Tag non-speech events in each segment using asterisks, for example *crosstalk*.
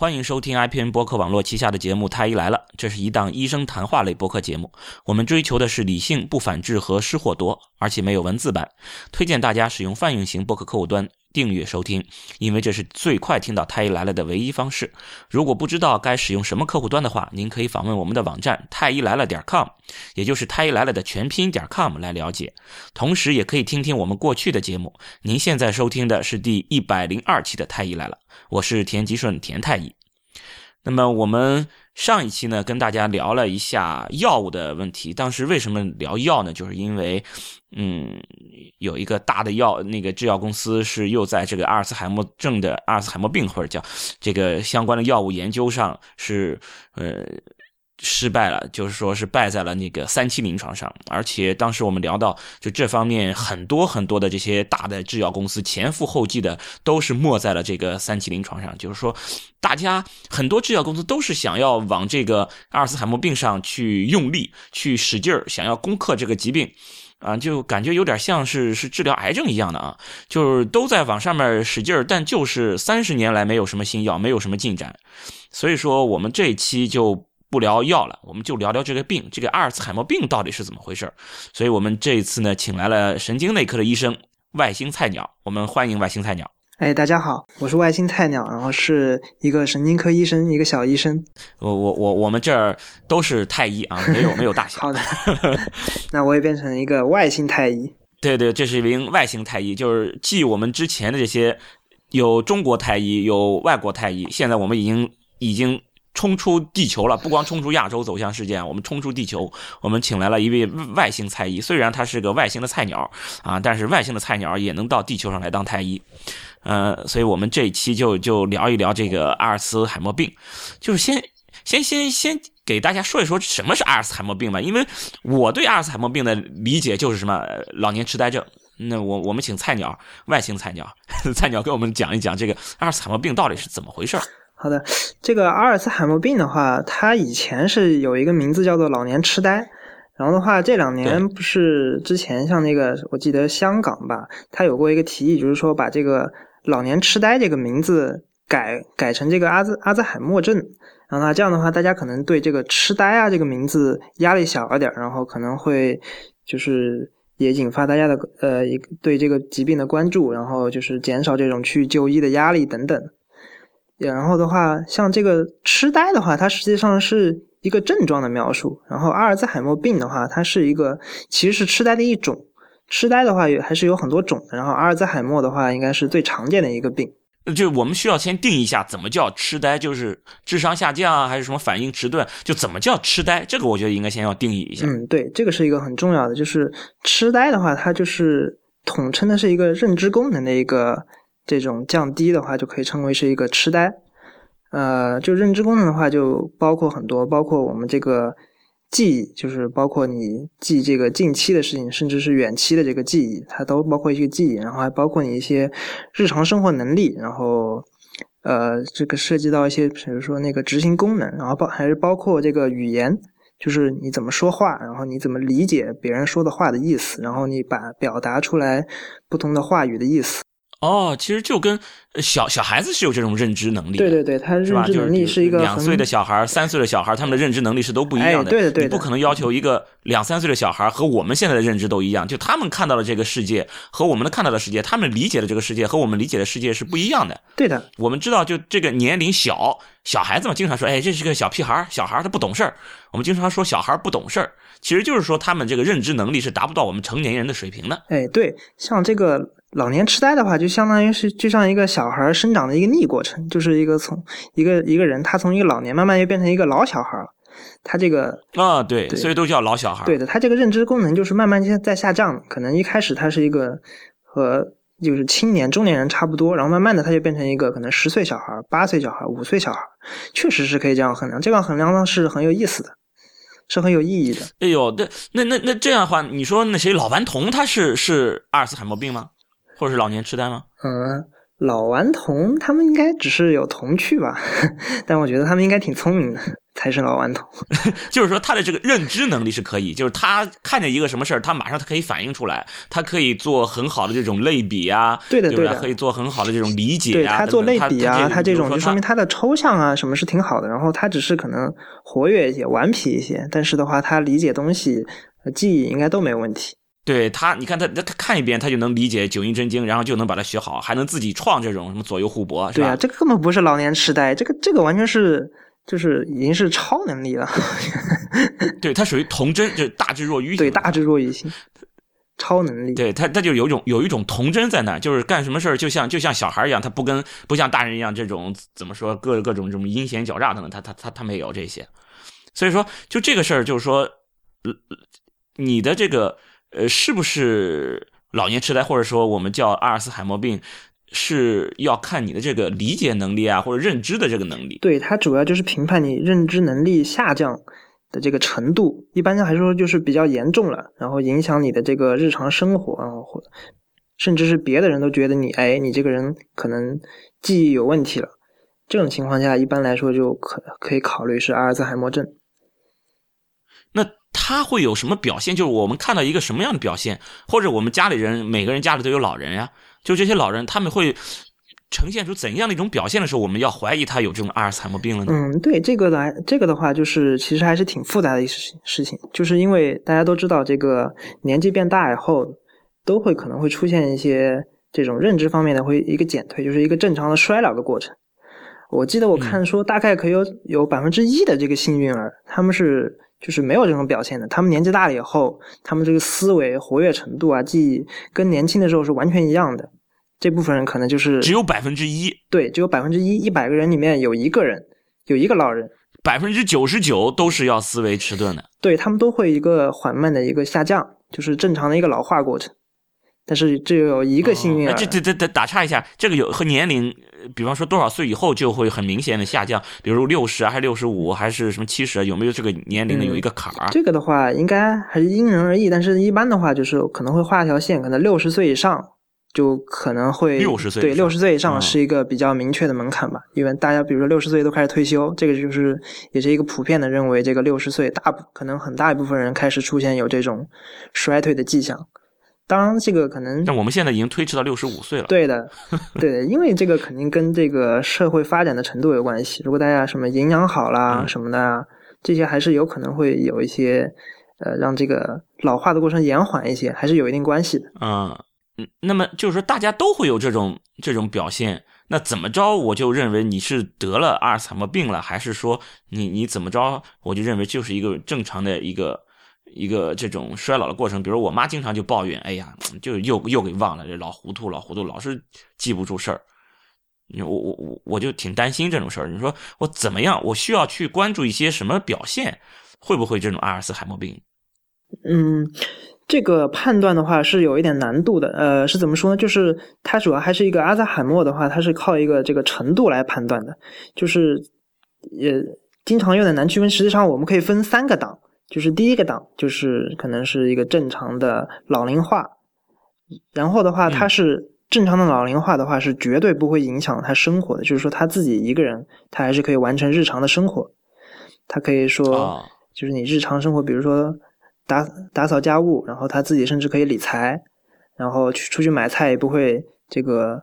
欢迎收听 IPN 播客网络旗下的节目《太医来了》，这是一档医生谈话类播客节目。我们追求的是理性、不反制和失货多，而且没有文字版。推荐大家使用泛用型播客客户端订阅收听，因为这是最快听到《太医来了》的唯一方式。如果不知道该使用什么客户端的话，您可以访问我们的网站太医来了点 com，也就是太医来了的全拼点 com 来了解。同时，也可以听听我们过去的节目。您现在收听的是第一百零二期的《太医来了》，我是田吉顺，田太医。那么我们上一期呢，跟大家聊了一下药物的问题。当时为什么聊药呢？就是因为，嗯，有一个大的药那个制药公司是又在这个阿尔茨海默症的阿尔茨海默病或者叫这个相关的药物研究上是呃。失败了，就是说是败在了那个三期临床上，而且当时我们聊到，就这方面很多很多的这些大的制药公司前赴后继的都是没在了这个三期临床上，就是说，大家很多制药公司都是想要往这个阿尔茨海默病上去用力，去使劲儿，想要攻克这个疾病，啊，就感觉有点像是是治疗癌症一样的啊，就是都在往上面使劲儿，但就是三十年来没有什么新药，没有什么进展，所以说我们这一期就。不聊药了，我们就聊聊这个病，这个阿尔茨海默病到底是怎么回事所以，我们这一次呢，请来了神经内科的医生外星菜鸟，我们欢迎外星菜鸟。哎，大家好，我是外星菜鸟，然后是一个神经科医生，一个小医生。我我我，我们这儿都是太医啊，没有没有大小。好的，那我也变成一个外星太医。*laughs* 对对，这是一名外星太医，就是继我们之前的这些有中国太医，有外国太医，现在我们已经已经。冲出地球了，不光冲出亚洲走向世界，我们冲出地球。我们请来了一位外星太医，虽然他是个外星的菜鸟啊，但是外星的菜鸟也能到地球上来当太医。呃，所以我们这一期就就聊一聊这个阿尔茨海默病，就是先先先先给大家说一说什么是阿尔茨海默病吧。因为我对阿尔茨海默病的理解就是什么老年痴呆症。那我我们请菜鸟外星菜鸟菜鸟给我们讲一讲这个阿尔茨海默病到底是怎么回事。好的，这个阿尔茨海默病的话，它以前是有一个名字叫做老年痴呆，然后的话，这两年不是之前像那个，我记得香港吧，它有过一个提议，就是说把这个老年痴呆这个名字改改成这个阿兹阿兹海默症，然后呢，这样的话，大家可能对这个痴呆啊这个名字压力小了点，然后可能会就是也引发大家的呃一对这个疾病的关注，然后就是减少这种去就医的压力等等。然后的话，像这个痴呆的话，它实际上是一个症状的描述。然后阿尔兹海默病的话，它是一个其实是痴呆的一种。痴呆的话也还是有很多种的。然后阿尔兹海默的话，应该是最常见的一个病。就我们需要先定义一下，怎么叫痴呆？就是智商下降啊，还是什么反应迟钝？就怎么叫痴呆？这个我觉得应该先要定义一下。嗯，对，这个是一个很重要的。就是痴呆的话，它就是统称的是一个认知功能的一个。这种降低的话，就可以称为是一个痴呆。呃，就认知功能的话，就包括很多，包括我们这个记忆，就是包括你记这个近期的事情，甚至是远期的这个记忆，它都包括一些记忆。然后还包括你一些日常生活能力，然后呃，这个涉及到一些，比如说那个执行功能，然后包还是包括这个语言，就是你怎么说话，然后你怎么理解别人说的话的意思，然后你把表达出来不同的话语的意思。哦，其实就跟小小孩子是有这种认知能力，对对对，他认知能力是一个两岁的小孩、三岁的小孩，他们的认知能力是都不一样的。对对，你不可能要求一个两三岁的小孩和我们现在的认知都一样，就他们看到的这个世界和我们的看到的世界，他们理解的这个世界和我们理解的世界是不一样的。对的，我们知道，就这个年龄小小孩子嘛，经常说，哎，这是个小屁孩，小孩他不懂事儿。我们经常说小孩不懂事儿，其实就是说他们这个认知能力是达不到我们成年人的水平的。哎，对，像这个。老年痴呆的话，就相当于是就像一个小孩生长的一个逆过程，就是一个从一个一个人，他从一个老年慢慢又变成一个老小孩了。他这个啊，对，所以都叫老小孩。对的，他这个认知功能就是慢慢在在下降。可能一开始他是一个和就是青年中年人差不多，然后慢慢的他就变成一个可能十岁小孩、八岁小孩、五岁小孩，确实是可以这样衡量。这样衡量呢是很有意思的，是很有意义的。哎呦，那那那那这样的话，你说那谁老顽童他是是阿尔茨海默病吗？或者是老年痴呆吗？嗯，老顽童他们应该只是有童趣吧，*laughs* 但我觉得他们应该挺聪明的，才是老顽童。*laughs* 就是说他的这个认知能力是可以，就是他看见一个什么事儿，他马上他可以反应出来，他可以做很好的这种类比啊，对的对的，可以做很好的这种理解啊。他做类比啊，他这种就说明他的抽象啊什么是挺好的。然后他只是可能活跃一些、顽皮一些，但是的话，他理解东西、记忆应该都没有问题。对他，你看他，他看一遍他就能理解九阴真经，然后就能把它学好，还能自己创这种什么左右互搏，对啊，这个根本不是老年痴呆，这个这个完全是就是已经是超能力了。*laughs* 对他属于童真，就是大智若愚。对，大智若愚型，超能力。对他，他就有一种有一种童真在那，就是干什么事儿就像就像小孩一样，他不跟不像大人一样这种怎么说各各种这种阴险狡诈等等，他他他他没有这些。所以说，就这个事儿，就是说，你的这个。呃，是不是老年痴呆，或者说我们叫阿尔茨海默病，是要看你的这个理解能力啊，或者认知的这个能力？对，它主要就是评判你认知能力下降的这个程度。一般来说，就是比较严重了，然后影响你的这个日常生活，啊或甚至是别的人都觉得你，哎，你这个人可能记忆有问题了。这种情况下，一般来说就可可以考虑是阿尔兹海默症。那。他会有什么表现？就是我们看到一个什么样的表现，或者我们家里人每个人家里都有老人呀，就这些老人他们会呈现出怎样的一种表现的时候，我们要怀疑他有这种阿尔茨海默病了呢？嗯，对，这个来这个的话，就是其实还是挺复杂的一事事情，就是因为大家都知道，这个年纪变大以后，都会可能会出现一些这种认知方面的会一个减退，就是一个正常的衰老的过程。我记得我看说，大概可以有有百分之一的这个幸运儿，他们是。就是没有这种表现的。他们年纪大了以后，他们这个思维活跃程度啊，记忆跟年轻的时候是完全一样的。这部分人可能就是只有百分之一，对，只有百分之一，一百个人里面有一个人，有一个老人，百分之九十九都是要思维迟钝的。对他们都会一个缓慢的一个下降，就是正常的一个老化过程。但是只有一个幸运儿，这这这这打岔一下，这个有和年龄，比方说多少岁以后就会很明显的下降，比如六十啊，还是六十五，还是什么七十，有没有这个年龄的有一个坎儿？这个的话，应该还是因人而异，但是一般的话，就是可能会画一条线，可能六十岁以上就可能会六十岁，对，六十岁以上是一个比较明确的门槛吧。因为大家比如说六十岁都开始退休，这个就是也是一个普遍的认为，这个六十岁大可能很大一部分人开始出现有这种衰退的迹象。当然，这个可能，但我们现在已经推迟到六十五岁了。对的，*laughs* 对的，因为这个肯定跟这个社会发展的程度有关系。如果大家什么营养好啦什么的，这些还是有可能会有一些，呃，让这个老化的过程延缓一些，还是有一定关系的。嗯，那么就是说，大家都会有这种这种表现，那怎么着我就认为你是得了阿尔茨海默病了，还是说你你怎么着我就认为就是一个正常的一个。一个这种衰老的过程，比如我妈经常就抱怨：“哎呀，就又又给忘了，这老糊涂，老糊涂，老是记不住事儿。”我我我我就挺担心这种事儿。你说我怎么样？我需要去关注一些什么表现？会不会这种阿尔茨海默病？嗯，这个判断的话是有一点难度的。呃，是怎么说呢？就是它主要还是一个阿兹海默的话，它是靠一个这个程度来判断的，就是也经常有点难区分。实际上，我们可以分三个档。就是第一个档，就是可能是一个正常的老龄化，然后的话，他是正常的老龄化的话，是绝对不会影响他生活的。就是说，他自己一个人，他还是可以完成日常的生活。他可以说，就是你日常生活，比如说打打扫家务，然后他自己甚至可以理财，然后去出去买菜也不会这个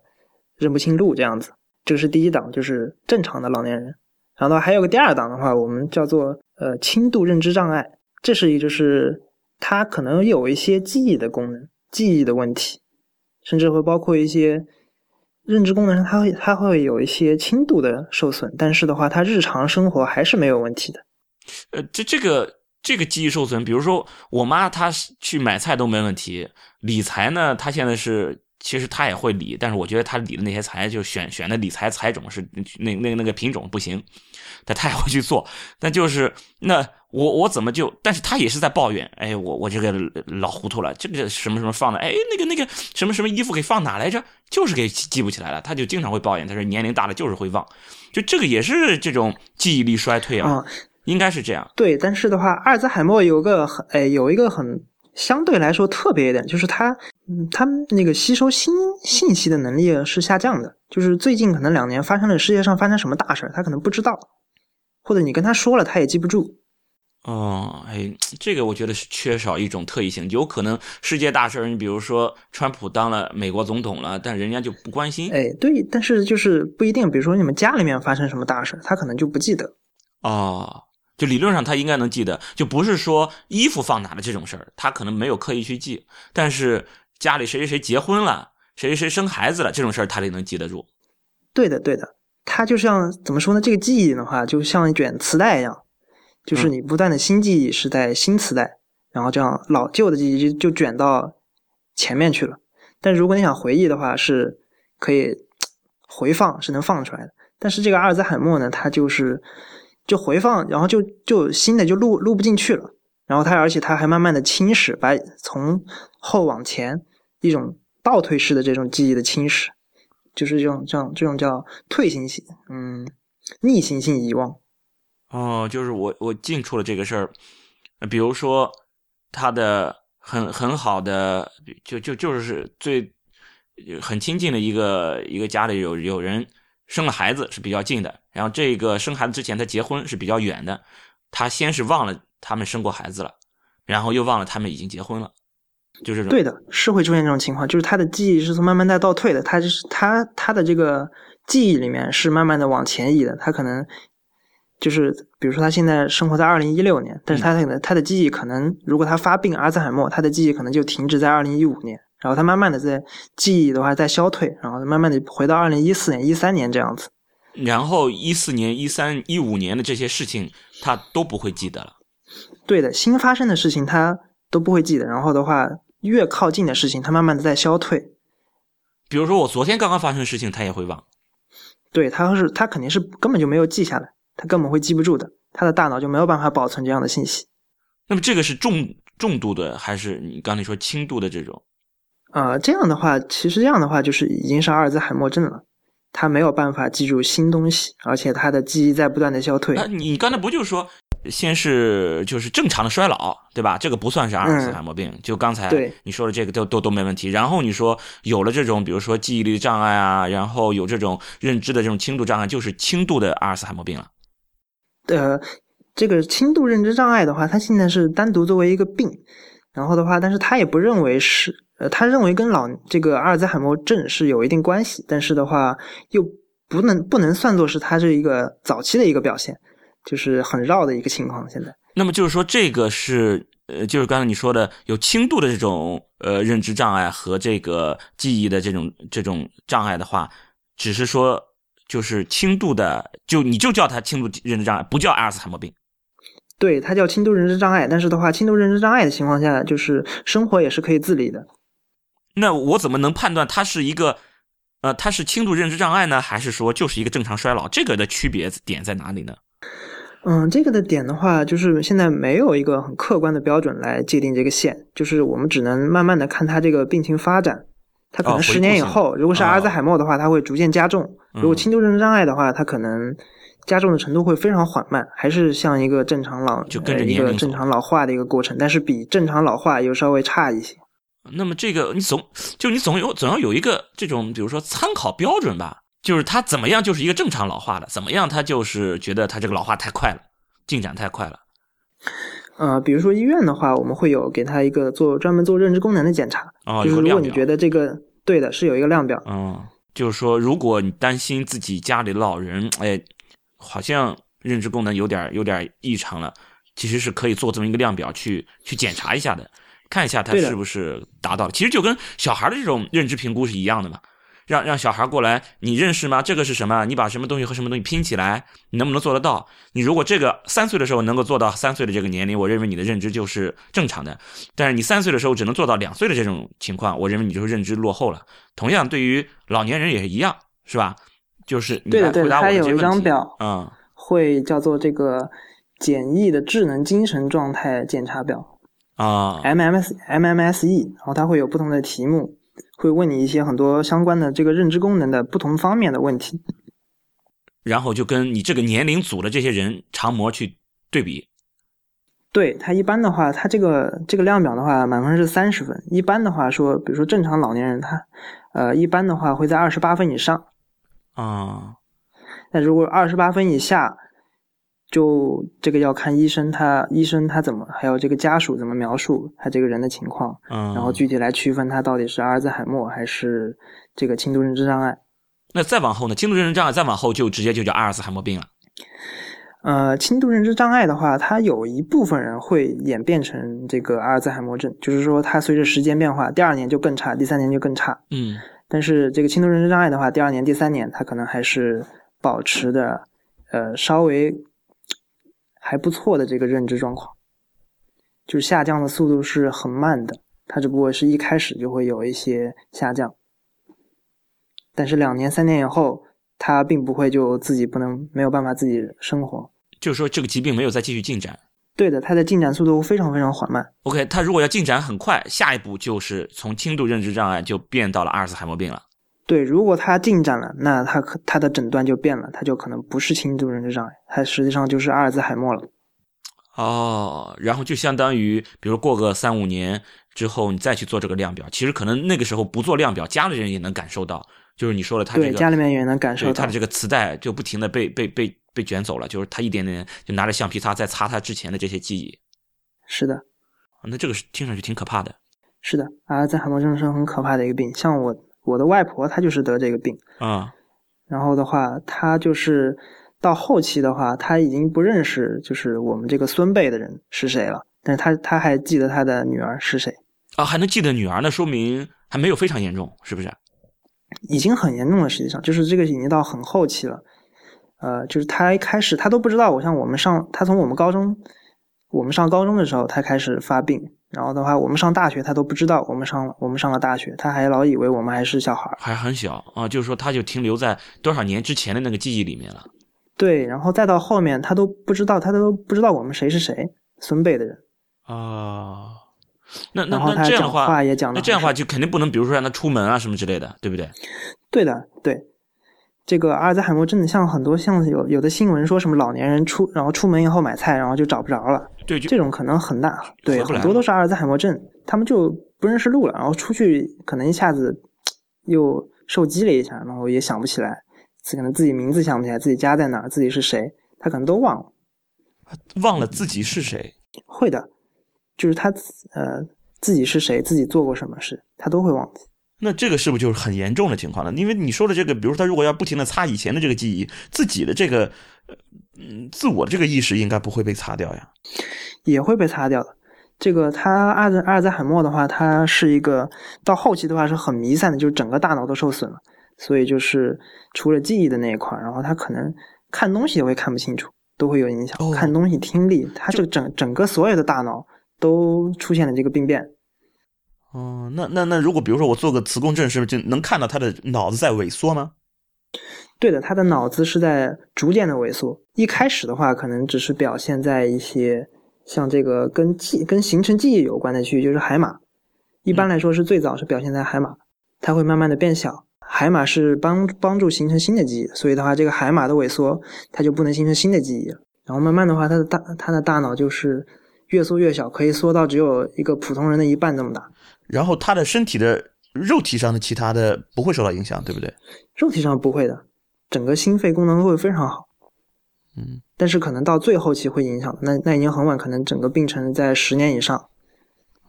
认不清路这样子。这个是第一档，就是正常的老年人。然后还有个第二档的话，我们叫做呃轻度认知障碍。这是一就是他可能有一些记忆的功能，记忆的问题，甚至会包括一些认知功能上，他会他会有一些轻度的受损，但是的话，他日常生活还是没有问题的。呃，这这个这个记忆受损，比如说我妈她去买菜都没问题，理财呢，她现在是其实他也会理，但是我觉得他理的那些财就选选的理财财种是那那那个品种不行，但他也会去做，但就是那。我我怎么就？但是他也是在抱怨，哎，我我这个老糊涂了，这个什么什么放的，哎，那个那个什么什么衣服给放哪来着？就是给记不起来了，他就经常会抱怨，他说年龄大了就是会忘，就这个也是这种记忆力衰退啊，应该是这样。对，但是的话，阿尔兹海默有个很，哎，有一个很相对来说特别一点，就是他，嗯，他那个吸收新信息的能力是下降的，就是最近可能两年发生了世界上发生什么大事他可能不知道。或者你跟他说了，他也记不住。哦，哎，这个我觉得是缺少一种特异性，有可能世界大事你比如说川普当了美国总统了，但人家就不关心。哎，对，但是就是不一定，比如说你们家里面发生什么大事，他可能就不记得。哦，就理论上他应该能记得，就不是说衣服放哪了这种事儿，他可能没有刻意去记，但是家里谁谁谁结婚了，谁谁谁生孩子了这种事儿，他得能记得住。对的，对的，他就像怎么说呢？这个记忆的话，就像一卷磁带一样。就是你不断的新记忆是在新磁带，然后这样老旧的记忆就就卷到前面去了。但如果你想回忆的话，是可以 *tsk* 回放，是能放出来的。但是这个阿尔兹海默呢，它就是就回放，然后就就新的就录录不进去了。然后它而且它还慢慢的侵蚀，把从后往前一种倒退式的这种记忆的侵蚀，就是这种这种这种叫退行性，嗯，逆行性遗忘。哦，就是我我进出了这个事儿，比如说他的很很好的，就就就是最很亲近的一个一个家里有有人生了孩子是比较近的，然后这个生孩子之前他结婚是比较远的，他先是忘了他们生过孩子了，然后又忘了他们已经结婚了，就这种。对的，是会出现这种情况，就是他的记忆是从慢慢在倒退的，他就是他他的这个记忆里面是慢慢的往前移的，他可能。就是，比如说他现在生活在二零一六年，但是他可能他的记忆可能，如果他发病阿兹海默，他的记忆可能就停止在二零一五年，然后他慢慢的在记忆的话在消退，然后慢慢的回到二零一四年、一三年这样子。然后一四年、一三、一五年的这些事情他都不会记得了。对的，新发生的事情他都不会记得，然后的话越靠近的事情他慢慢的在消退。比如说我昨天刚刚发生的事情他也会忘。对，他是他肯定是根本就没有记下来。他根本会记不住的，他的大脑就没有办法保存这样的信息。那么这个是重重度的，还是你刚才说轻度的这种？啊，这样的话，其实这样的话就是已经是阿尔兹海默症了，他没有办法记住新东西，而且他的记忆在不断的消退。那你刚才不就是说，先是就是正常的衰老，对吧？这个不算是阿尔兹海默病，就刚才你说的这个都都都没问题。然后你说有了这种，比如说记忆力障碍啊，然后有这种认知的这种轻度障碍，就是轻度的阿尔兹海默病了。呃，这个轻度认知障碍的话，他现在是单独作为一个病，然后的话，但是他也不认为是，呃，他认为跟老这个阿尔兹海默症是有一定关系，但是的话，又不能不能算作是他这一个早期的一个表现，就是很绕的一个情况。现在，那么就是说，这个是，呃，就是刚才你说的有轻度的这种呃认知障碍和这个记忆的这种这种障碍的话，只是说。就是轻度的，就你就叫它轻度认知障碍，不叫阿尔兹海默病。对，它叫轻度认知障碍。但是的话，轻度认知障碍的情况下，就是生活也是可以自理的。那我怎么能判断它是一个，呃，它是轻度认知障碍呢，还是说就是一个正常衰老？这个的区别点在哪里呢？嗯，这个的点的话，就是现在没有一个很客观的标准来界定这个线，就是我们只能慢慢的看它这个病情发展。它可能十年以后，如果是阿尔兹海默的话，它会逐渐加重；如果轻度认知障碍的话，它可能加重的程度会非常缓慢，还是像一个正常老就跟着一个正常老化的一个过程，但是比正常老化又稍微差一些。那么这个你总就你总有总要有一个这种，比如说参考标准吧，就是他怎么样就是一个正常老化的，怎么样他就是觉得他这个老化太快了，进展太快了。呃，比如说医院的话，我们会有给他一个做专门做认知功能的检查，就是如果你觉得这个对的，是有一个量表。嗯，就是说，如果你担心自己家里老人，哎，好像认知功能有点有点异常了，其实是可以做这么一个量表去去检查一下的，看一下他是不是达到了。其实就跟小孩的这种认知评估是一样的嘛。让让小孩过来，你认识吗？这个是什么？你把什么东西和什么东西拼起来，你能不能做得到？你如果这个三岁的时候能够做到三岁的这个年龄，我认为你的认知就是正常的。但是你三岁的时候只能做到两岁的这种情况，我认为你就是认知落后了。同样，对于老年人也是一样，是吧？就是对的，对的。他有一张表，嗯，会叫做这个简易的智能精神状态检查表啊，MMS MMSE，然后它会有不同的题目。会问你一些很多相关的这个认知功能的不同方面的问题，然后就跟你这个年龄组的这些人常模去对比。对他一般的话，他这个这个量表的话，满分是三十分。一般的话说，比如说正常老年人，他呃一般的话会在二十八分以上。啊，那如果二十八分以下，就这个要看医生他医生他怎么，还有这个家属怎么描述他这个人的情况，嗯，然后具体来区分他到底是阿尔兹海默还是这个轻度认知障碍。那再往后呢？轻度认知障碍再往后就直接就叫阿尔兹海默病了。呃，轻度认知障碍的话，它有一部分人会演变成这个阿尔兹海默症，就是说它随着时间变化，第二年就更差，第三年就更差。嗯，但是这个轻度认知障碍的话，第二年、第三年它可能还是保持的，呃，稍微还不错的这个认知状况，就是下降的速度是很慢的，它只不过是一开始就会有一些下降，但是两年、三年以后，它并不会就自己不能没有办法自己生活。就是说这个疾病没有再继续进展。对的，它的进展速度非常非常缓慢。OK，它如果要进展很快，下一步就是从轻度认知障碍就变到了阿尔茨海默病了。对，如果它进展了，那它可它的诊断就变了，它就可能不是轻度认知障碍，它实际上就是阿尔兹海默了。哦，然后就相当于，比如过个三五年之后，你再去做这个量表，其实可能那个时候不做量表，家里人也能感受到，就是你说了他这对，家里面也能感受到他的。这个磁带就不停的被被被被卷走了，就是他一点点就拿着橡皮擦在擦他之前的这些记忆。是的，那这个是听上去挺可怕的。是的，阿尔兹海默症是很可怕的一个病。像我我的外婆，她就是得这个病，啊、然后的话，她就是到后期的话，她已经不认识就是我们这个孙辈的人是谁了，但是她她还记得她的女儿是谁，啊，还能记得女儿，那说明还没有非常严重，是不是？已经很严重了。实际上，就是这个已经到很后期了。呃，就是她一开始她都不知道，我像我们上，她从我们高中，我们上高中的时候，她开始发病，然后的话，我们上大学他都不知道，我们上了我们上了大学，他还老以为我们还是小孩儿。还很小啊，就是说他就停留在多少年之前的那个记忆里面了。对，然后再到后面，他都不知道，他都不知道我们谁是谁，孙辈的人。啊，那那那这样的话也讲得那这样的话就肯定不能，比如说让他出门啊什么之类的，对不对？对的，对。这个阿尔兹海默症像很多像有有的新闻说什么老年人出然后出门以后买菜然后就找不着了，对，这种可能很大，对，很多都是阿尔兹海默症，他们就不认识路了，然后出去可能一下子又受激了一下，然后也想不起来，可能自己名字想不起来，自己家在哪儿，自己是谁，他可能都忘了。忘了自己是谁。会的，就是他呃自己是谁，自己做过什么事，他都会忘记。那这个是不是就是很严重的情况了？因为你说的这个，比如说他如果要不停的擦以前的这个记忆，自己的这个，呃嗯，自我这个意识应该不会被擦掉呀。也会被擦掉的。这个他阿尔阿尔兹海默的话，他是一个到后期的话是很弥散的，就是整个大脑都受损了，所以就是除了记忆的那一块，然后他可能看东西也会看不清楚，都会有影响。哦看东西、听力，他这个整整个所有的大脑都出现了这个病变。哦，那那那如果比如说我做个磁共振，是不是就能看到他的脑子在萎缩吗？对的，他的脑子是在逐渐的萎缩。一开始的话，可能只是表现在一些像这个跟记跟形成记忆有关的区域，就是海马。一般来说是最早是表现在海马，它会慢慢的变小。海马是帮帮助形成新的记忆，所以的话，这个海马的萎缩，它就不能形成新的记忆了。然后慢慢的话，它的大它的大脑就是越缩越小，可以缩到只有一个普通人的一半这么大。然后他的身体的肉体上的其他的不会受到影响，对不对？肉体上不会的，整个心肺功能会非常好。嗯，但是可能到最后期会影响，那那已经很晚，可能整个病程在十年以上。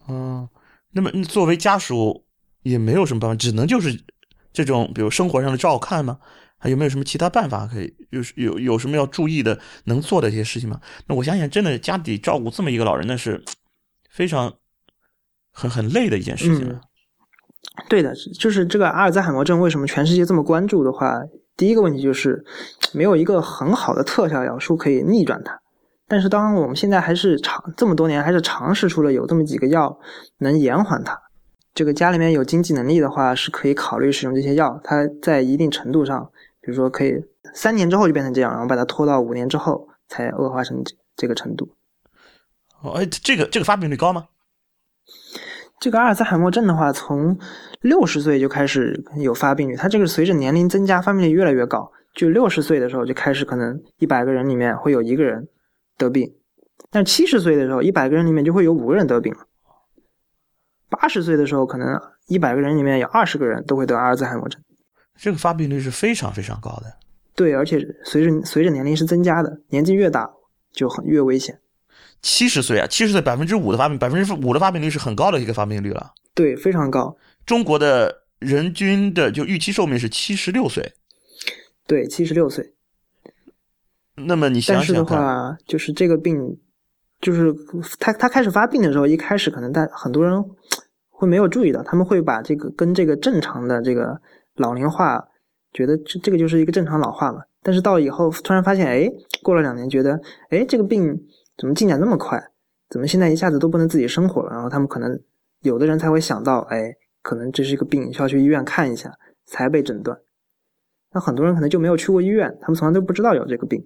嗯，那么作为家属也没有什么办法，只能就是这种比如生活上的照看吗？还有没有什么其他办法可以有有有什么要注意的、能做的一些事情吗？那我想想，真的家里照顾这么一个老人，那是非常很很累的一件事情啊。对的，就是这个阿尔兹海默症为什么全世界这么关注的话，第一个问题就是没有一个很好的特效药物可以逆转它。但是当我们现在还是尝这么多年还是尝试出了有这么几个药能延缓它。这个家里面有经济能力的话，是可以考虑使用这些药。它在一定程度上，比如说可以三年之后就变成这样，然后把它拖到五年之后才恶化成这这个程度。哦，哎，这个这个发病率高吗？这个阿尔兹海默症的话，从六十岁就开始有发病率，它这个随着年龄增加，发病率越来越高。就六十岁的时候就开始，可能一百个人里面会有一个人得病，但七十岁的时候，一百个人里面就会有五个人得病了。八十岁的时候，可能一百个人里面有二十个人都会得阿尔兹海默症。这个发病率是非常非常高的。对，而且随着随着年龄是增加的，年纪越大，就很越危险。七十岁啊，七十岁百分之五的发病，百分之五的发病率是很高的一个发病率了。对，非常高。中国的人均的就预期寿命是七十六岁。对，七十六岁。那么你想想但是的话，就是这个病，就是他他开始发病的时候，一开始可能大很多人会没有注意到，他们会把这个跟这个正常的这个老龄化，觉得这这个就是一个正常老化嘛。但是到以后突然发现，哎，过了两年，觉得哎这个病怎么进展那么快？怎么现在一下子都不能自己生活了？然后他们可能有的人才会想到，哎，可能这是一个病，需要去医院看一下才被诊断。那很多人可能就没有去过医院，他们从来都不知道有这个病。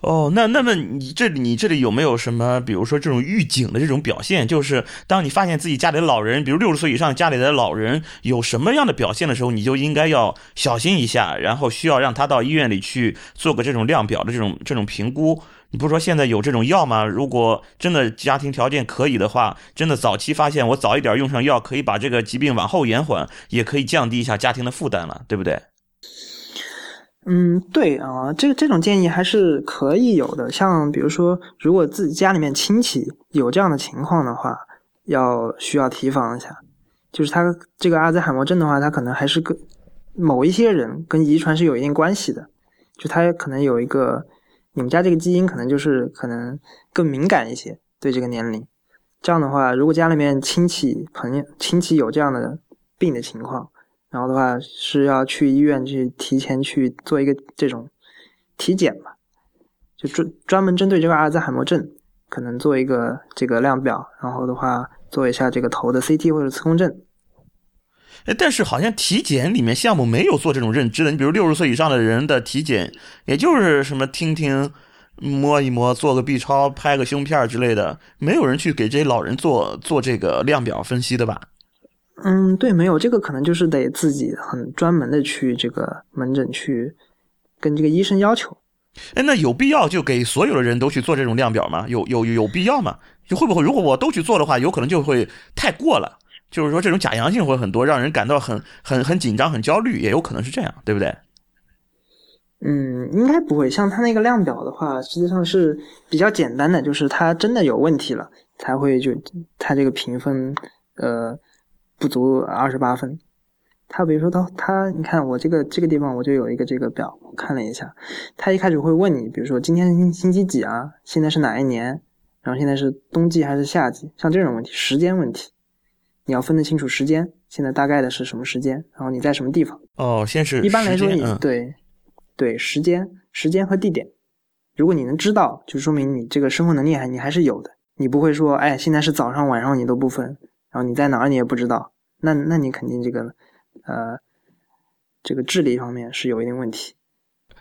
哦，那那么你这里你这里有没有什么，比如说这种预警的这种表现？就是当你发现自己家里的老人，比如六十岁以上家里的老人有什么样的表现的时候，你就应该要小心一下，然后需要让他到医院里去做个这种量表的这种这种评估。你不是说现在有这种药吗？如果真的家庭条件可以的话，真的早期发现，我早一点用上药，可以把这个疾病往后延缓，也可以降低一下家庭的负担了，对不对？嗯，对啊，这个这种建议还是可以有的。像比如说，如果自己家里面亲戚有这样的情况的话，要需要提防一下。就是他这个阿兹海默症的话，他可能还是跟某一些人跟遗传是有一定关系的。就他可能有一个，你们家这个基因可能就是可能更敏感一些对这个年龄。这样的话，如果家里面亲戚朋友亲戚有这样的病的情况。然后的话是要去医院去提前去做一个这种体检吧，就专专门针对这个阿尔兹海默症，可能做一个这个量表，然后的话做一下这个头的 CT 或者磁共振。哎，但是好像体检里面项目没有做这种认知的，你比如六十岁以上的人的体检，也就是什么听听、摸一摸、做个 B 超、拍个胸片之类的，没有人去给这些老人做做这个量表分析的吧？嗯，对，没有这个可能就是得自己很专门的去这个门诊去跟这个医生要求。哎，那有必要就给所有的人都去做这种量表吗？有有有必要吗？就会不会如果我都去做的话，有可能就会太过了，就是说这种假阳性会很多，让人感到很很很紧张、很焦虑，也有可能是这样，对不对？嗯，应该不会。像他那个量表的话，实际上是比较简单的，就是他真的有问题了才会就他这个评分，呃。不足二十八分，他比如说他他，你看我这个这个地方我就有一个这个表，我看了一下，他一开始会问你，比如说今天星星期几啊，现在是哪一年，然后现在是冬季还是夏季，像这种问题，时间问题，你要分得清楚时间，现在大概的是什么时间，然后你在什么地方？哦，先是一般来说你对对时间时间和地点，如果你能知道，就说明你这个生活能力还你还是有的，你不会说哎现在是早上晚上你都不分。然后你在哪儿你也不知道，那那你肯定这个，呃，这个智力方面是有一定问题。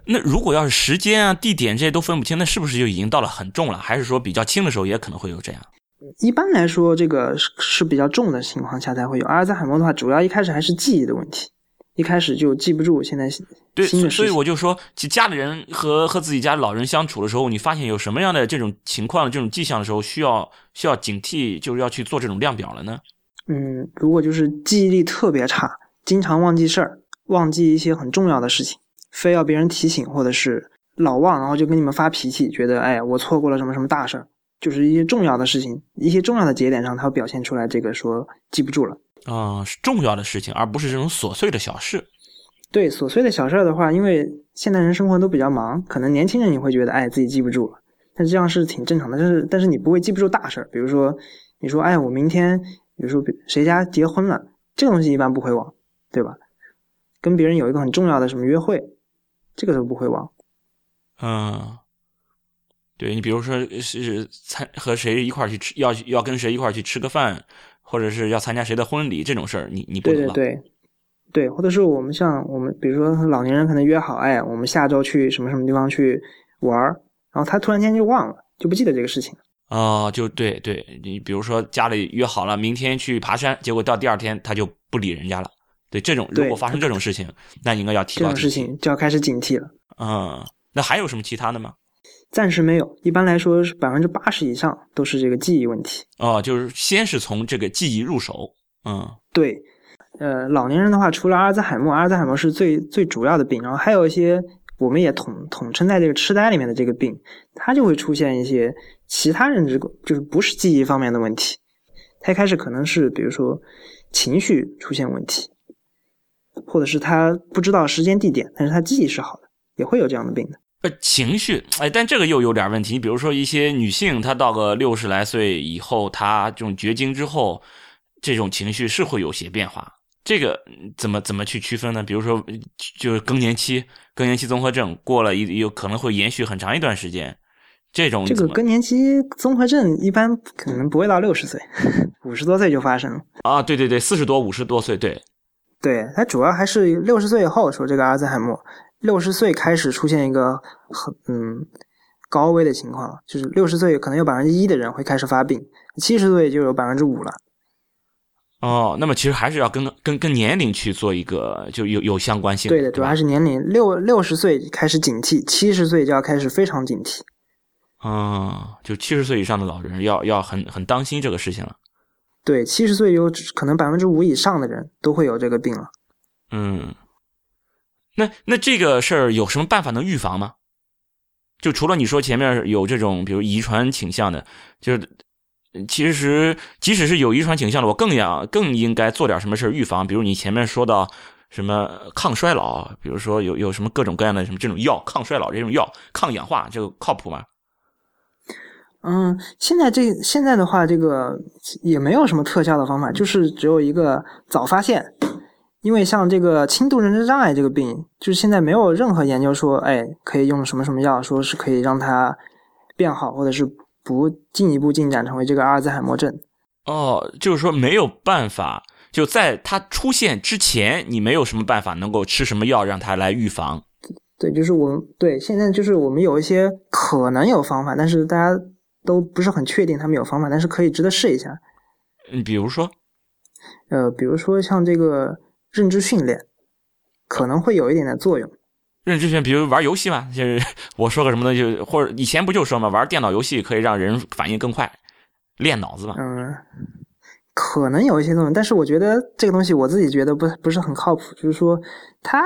那如果要是时间啊、地点这些都分不清，那是不是就已经到了很重了？还是说比较轻的时候也可能会有这样？一般来说，这个是是比较重的情况下才会有。阿尔兹海默的话，主要一开始还是记忆的问题，一开始就记不住现在对，所以我就说，家里人和和自己家老人相处的时候，你发现有什么样的这种情况、这种迹象的时候，需要需要警惕，就是要去做这种量表了呢？嗯，如果就是记忆力特别差，经常忘记事儿，忘记一些很重要的事情，非要别人提醒，或者是老忘，然后就跟你们发脾气，觉得哎，我错过了什么什么大事儿，就是一些重要的事情，一些重要的节点上，他会表现出来这个说记不住了啊，是重要的事情，而不是这种琐碎的小事。对，琐碎的小事儿的话，因为现代人生活都比较忙，可能年轻人你会觉得哎自己记不住了，但这样是挺正常的，但是但是你不会记不住大事儿，比如说你说哎我明天。比如说，谁家结婚了，这个东西一般不会忘，对吧？跟别人有一个很重要的什么约会，这个都不会忘。嗯，对你，比如说是参和谁一块去吃，要要跟谁一块去吃个饭，或者是要参加谁的婚礼这种事儿，你你不能忘。对对对，对，或者是我们像我们，比如说老年人可能约好，哎，我们下周去什么什么地方去玩儿，然后他突然间就忘了，就不记得这个事情了。哦，就对对，你比如说家里约好了明天去爬山，结果到第二天他就不理人家了。对这种，如果发生这种事情，那应该要提高这种事情就要开始警惕了。嗯，那还有什么其他的吗？暂时没有，一般来说是百分之八十以上都是这个记忆问题。哦，就是先是从这个记忆入手。嗯，对，呃，老年人的话，除了阿尔兹海默，阿尔兹海默是最最主要的病，然后还有一些我们也统统称在这个痴呆里面的这个病，它就会出现一些其他认知，就是不是记忆方面的问题。他一开始可能是比如说情绪出现问题，或者是他不知道时间地点，但是他记忆是好的，也会有这样的病的。呃，情绪，哎，但这个又有点问题。你比如说一些女性，她到个六十来岁以后，她这种绝经之后，这种情绪是会有些变化。这个怎么怎么去区分呢？比如说，就是更年期，更年期综合症过了一有可能会延续很长一段时间。这种这个更年期综合症一般可能不会到六十岁，*laughs* 五十多岁就发生了啊。对对对，四十多五十多岁，对，对，它主要还是六十岁以后说这个阿尔兹海默。六十岁开始出现一个很嗯高危的情况，就是六十岁可能有百分之一的人会开始发病，七十岁就有百分之五了。哦，那么其实还是要跟跟跟年龄去做一个就有有相关性。对的，主要还是年龄。六六十岁开始警惕，七十岁就要开始非常警惕。啊，就七十岁以上的老人要要很很当心这个事情了。对，七十岁有可能百分之五以上的人都会有这个病了。嗯。那那这个事儿有什么办法能预防吗？就除了你说前面有这种，比如遗传倾向的，就是其实即使是有遗传倾向的，我更要更应该做点什么事预防。比如你前面说到什么抗衰老，比如说有有什么各种各样的什么这种药，抗衰老这种药，抗氧化这个靠谱吗？嗯，现在这现在的话，这个也没有什么特效的方法，就是只有一个早发现。因为像这个轻度认知障碍这个病，就是现在没有任何研究说，哎，可以用什么什么药，说是可以让它变好，或者是不进一步进展成为这个阿尔兹海默症。哦，就是说没有办法，就在它出现之前，你没有什么办法能够吃什么药让它来预防。对，就是我们对现在就是我们有一些可能有方法，但是大家都不是很确定他们有方法，但是可以值得试一下。嗯，比如说，呃，比如说像这个。认知训练可能会有一点点作用。认知训练，比如玩游戏嘛，就是我说个什么东西，或者以前不就说嘛，玩电脑游戏可以让人反应更快，练脑子嘛。嗯，可能有一些作用，但是我觉得这个东西我自己觉得不不是很靠谱。就是说，他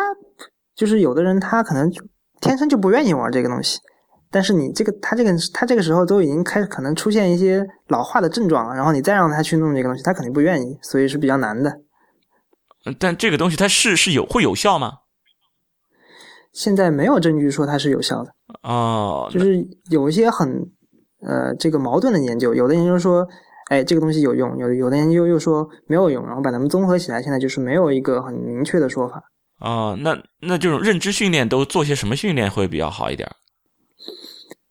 就是有的人他可能天生就不愿意玩这个东西，但是你这个他这个他这个时候都已经开始可能出现一些老化的症状了，然后你再让他去弄这个东西，他肯定不愿意，所以是比较难的。但这个东西它是是有会有效吗？现在没有证据说它是有效的哦，就是有一些很呃这个矛盾的研究，有的研究说哎这个东西有用，有有的研究又说没有用，然后把它们综合起来，现在就是没有一个很明确的说法。哦，那那这种认知训练都做些什么训练会比较好一点？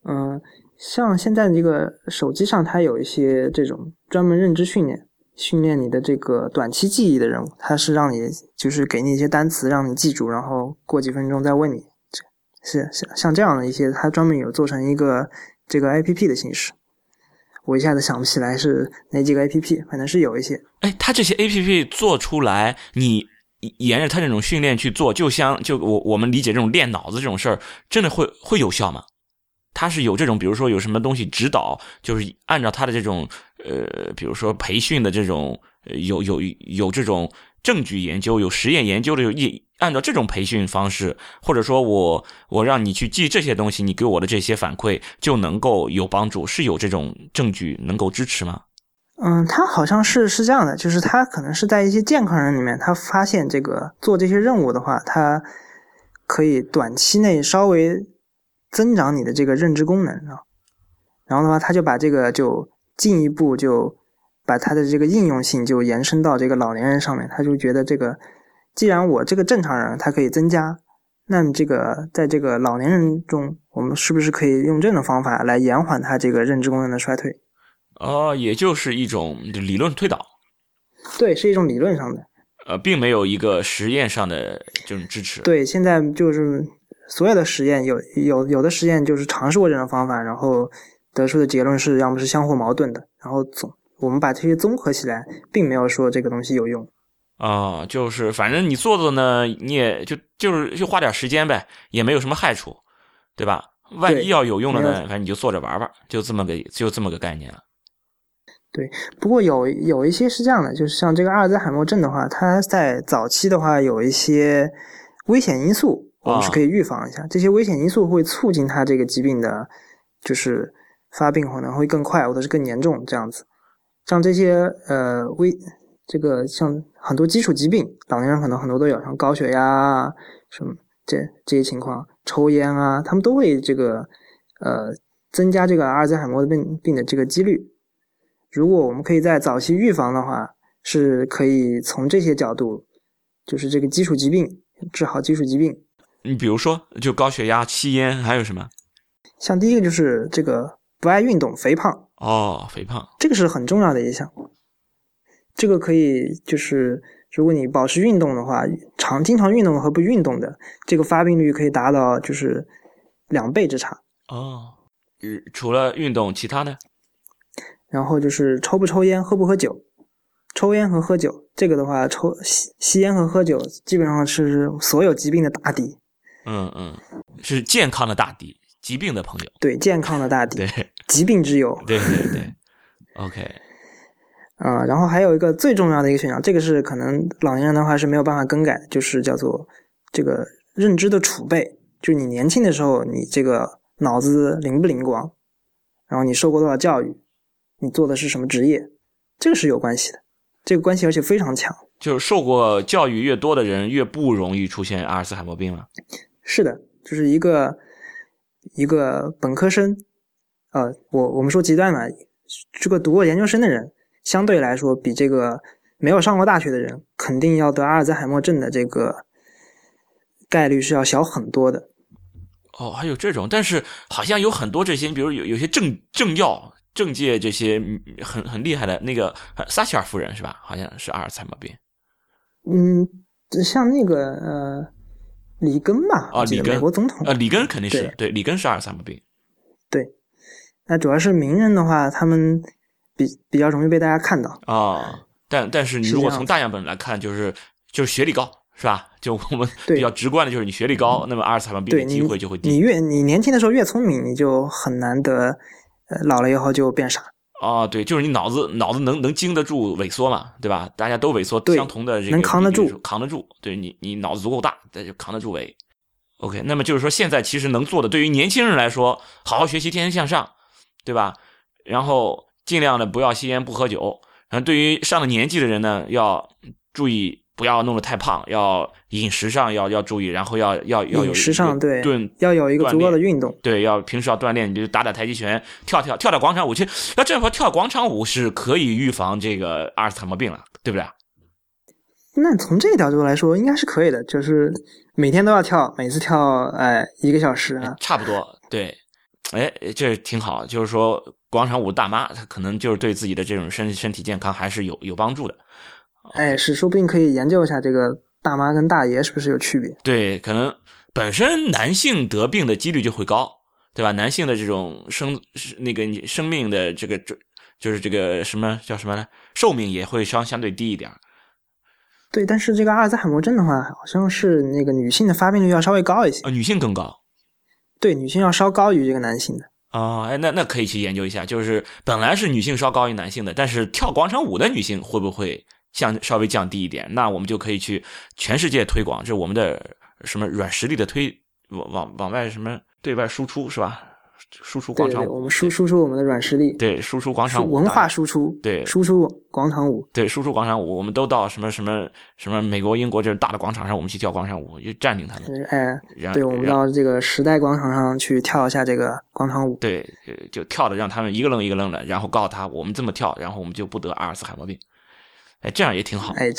嗯，像现在这个手机上它有一些这种专门认知训练。训练你的这个短期记忆的任务，它是让你就是给你一些单词让你记住，然后过几分钟再问你，是像像这样的一些，它专门有做成一个这个 A P P 的形式。我一下子想不起来是哪几个 A P P，反正是有一些。哎，它这些 A P P 做出来，你沿着它这种训练去做，就像就我我们理解这种练脑子这种事儿，真的会会有效吗？它是有这种，比如说有什么东西指导，就是按照它的这种。呃，比如说培训的这种，有有有这种证据研究、有实验研究的，有一按照这种培训方式，或者说我我让你去记这些东西，你给我的这些反馈就能够有帮助，是有这种证据能够支持吗？嗯，他好像是是这样的，就是他可能是在一些健康人里面，他发现这个做这些任务的话，他可以短期内稍微增长你的这个认知功能啊，然后的话，他就把这个就。进一步就把它的这个应用性就延伸到这个老年人上面，他就觉得这个，既然我这个正常人他可以增加，那么这个在这个老年人中，我们是不是可以用这种方法来延缓他这个认知功能的衰退？哦，也就是一种理论推导。对，是一种理论上的。呃，并没有一个实验上的这种支持。对，现在就是所有的实验有有有的实验就是尝试过这种方法，然后。得出的结论是要么是相互矛盾的，然后总我们把这些综合起来，并没有说这个东西有用啊，就是反正你做做呢，你也就就是就花点时间呗，也没有什么害处，对吧？万一要有用了呢，反正你就做着玩玩，就这么个就这么个概念了。对，不过有有一些是这样的，就是像这个阿尔兹海默症的话，它在早期的话有一些危险因素，我们是可以预防一下。这些危险因素会促进他这个疾病的，就是发病可能会更快或者是更严重这样子。像这些呃危这个像很多基础疾病，老年人可能很多都有，像高血压啊什么这这些情况，抽烟啊，他们都会这个呃增加这个阿尔兹海默病病的这个几率。如果我们可以在早期预防的话，是可以从这些角度，就是这个基础疾病治好基础疾病。你比如说，就高血压、吸烟，还有什么？像第一个就是这个不爱运动、肥胖。哦，肥胖，这个是很重要的一项。这个可以就是，如果你保持运动的话，常经常运动和不运动的，这个发病率可以达到就是两倍之差。哦，除了运动，其他的？然后就是抽不抽烟，喝不喝酒。抽烟和喝酒，这个的话，抽吸吸烟和喝酒基本上是所有疾病的大敌。嗯嗯，是健康的大敌，疾病的朋友。对，健康的大敌，对，疾病之友。对对对，OK。*laughs* 啊，然后还有一个最重要的一个选项，这个是可能老年人的话是没有办法更改的，就是叫做这个认知的储备，就是你年轻的时候，你这个脑子灵不灵光，然后你受过多少教育，你做的是什么职业，这个是有关系的。这个关系而且非常强，就是受过教育越多的人越不容易出现阿尔茨海默病了。是的，就是一个一个本科生，呃，我我们说极端嘛，这个读过研究生的人，相对来说比这个没有上过大学的人，肯定要得阿尔兹海默症的这个概率是要小很多的。哦，还有这种，但是好像有很多这些，比如有有些政政要。政界这些很很厉害的那个撒切尔夫人是吧？好像是阿尔茨海默病。嗯，像那个呃，里根吧？啊，里根，美国总统。啊，里根肯定是对，里根是阿尔茨海默病。对，那主要是名人的话，他们比比较容易被大家看到啊。但但是你如果从大样本来看，就是就是学历高是吧？就我们比较直观的就是你学历高，那么阿尔茨海默病的机会就会低。你越你年轻的时候越聪明，你就很难得。老了以后就变傻啊！对，就是你脑子脑子能能经得住萎缩嘛，对吧？大家都萎缩，相同的这个能扛得住，扛得住。对你，你脑子足够大，那就扛得住萎。OK，那么就是说，现在其实能做的，对于年轻人来说，好好学习，天天向上，对吧？然后尽量的不要吸烟，不喝酒。然后对于上了年纪的人呢，要注意。不要弄得太胖，要饮食上要要注意，然后要要要有饮食上对，对，要有一个足够的运动，对，要平时要锻炼，你就打打太极拳，跳跳跳跳广场舞。其实要这样说，跳广场舞是可以预防这个阿尔茨海默病了，对不对？那从这个角度来说，应该是可以的，就是每天都要跳，每次跳哎一个小时啊，差不多。对，哎，这挺好，就是说广场舞大妈她可能就是对自己的这种身身体健康还是有有帮助的。哎，是，说不定可以研究一下这个大妈跟大爷是不是有区别？对，可能本身男性得病的几率就会高，对吧？男性的这种生那个生命的这个就就是这个什么叫什么呢？寿命也会相相对低一点。对，但是这个阿尔兹海默症的话，好像是那个女性的发病率要稍微高一些。啊，女性更高。对，女性要稍高于这个男性的。哦，哎，那那可以去研究一下，就是本来是女性稍高于男性的，但是跳广场舞的女性会不会？降稍微降低一点，那我们就可以去全世界推广，这是我们的什么软实力的推往往往外什么对外输出是吧？输出广场舞，我们输输出我们的软实力，对，输出广场舞文化输出，对，输出广场舞，对，输出广场舞，我们都到什么什么什么美国、英国这种大的广场上，我们去跳广场舞，就占领他们。哎，对，我们到这个时代广场上去跳一下这个广场舞，对，就跳的让他们一个愣一个愣的，然后告诉他我们这么跳，然后我们就不得阿尔茨海默病。哎，这样也挺好。哎，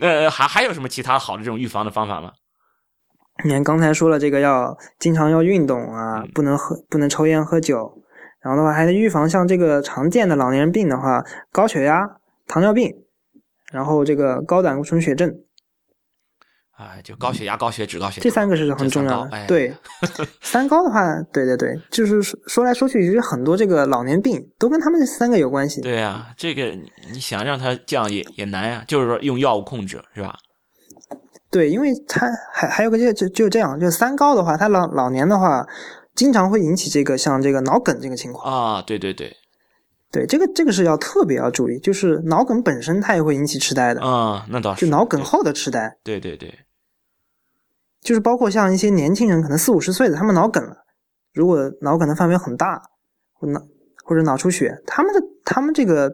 *laughs* 呃，还还有什么其他好的这种预防的方法吗？*laughs* 你看刚才说了，这个要经常要运动啊，不能喝，不能抽烟喝酒。然后的话，还得预防像这个常见的老年人病的话，高血压、糖尿病，然后这个高胆固醇血症。啊，就高血压、高血脂、高血这三个是很重要的。对，*laughs* 三高的话，对对对，就是说来说去，其实很多这个老年病都跟他们这三个有关系。对呀，这个你想让它降也也难呀，就是说用药物控制，是吧？对，因为它还还有个就就就这样，就三高的话，它老老年的话，经常会引起这个像这个脑梗这个情况啊。对对对，对，这个这个是要特别要注意，就是脑梗本身它也会引起痴呆的啊。那倒是，就脑梗后的痴呆。对对对。就是包括像一些年轻人，可能四五十岁的，他们脑梗了，如果脑梗的范围很大，或脑或者脑出血，他们的他们这个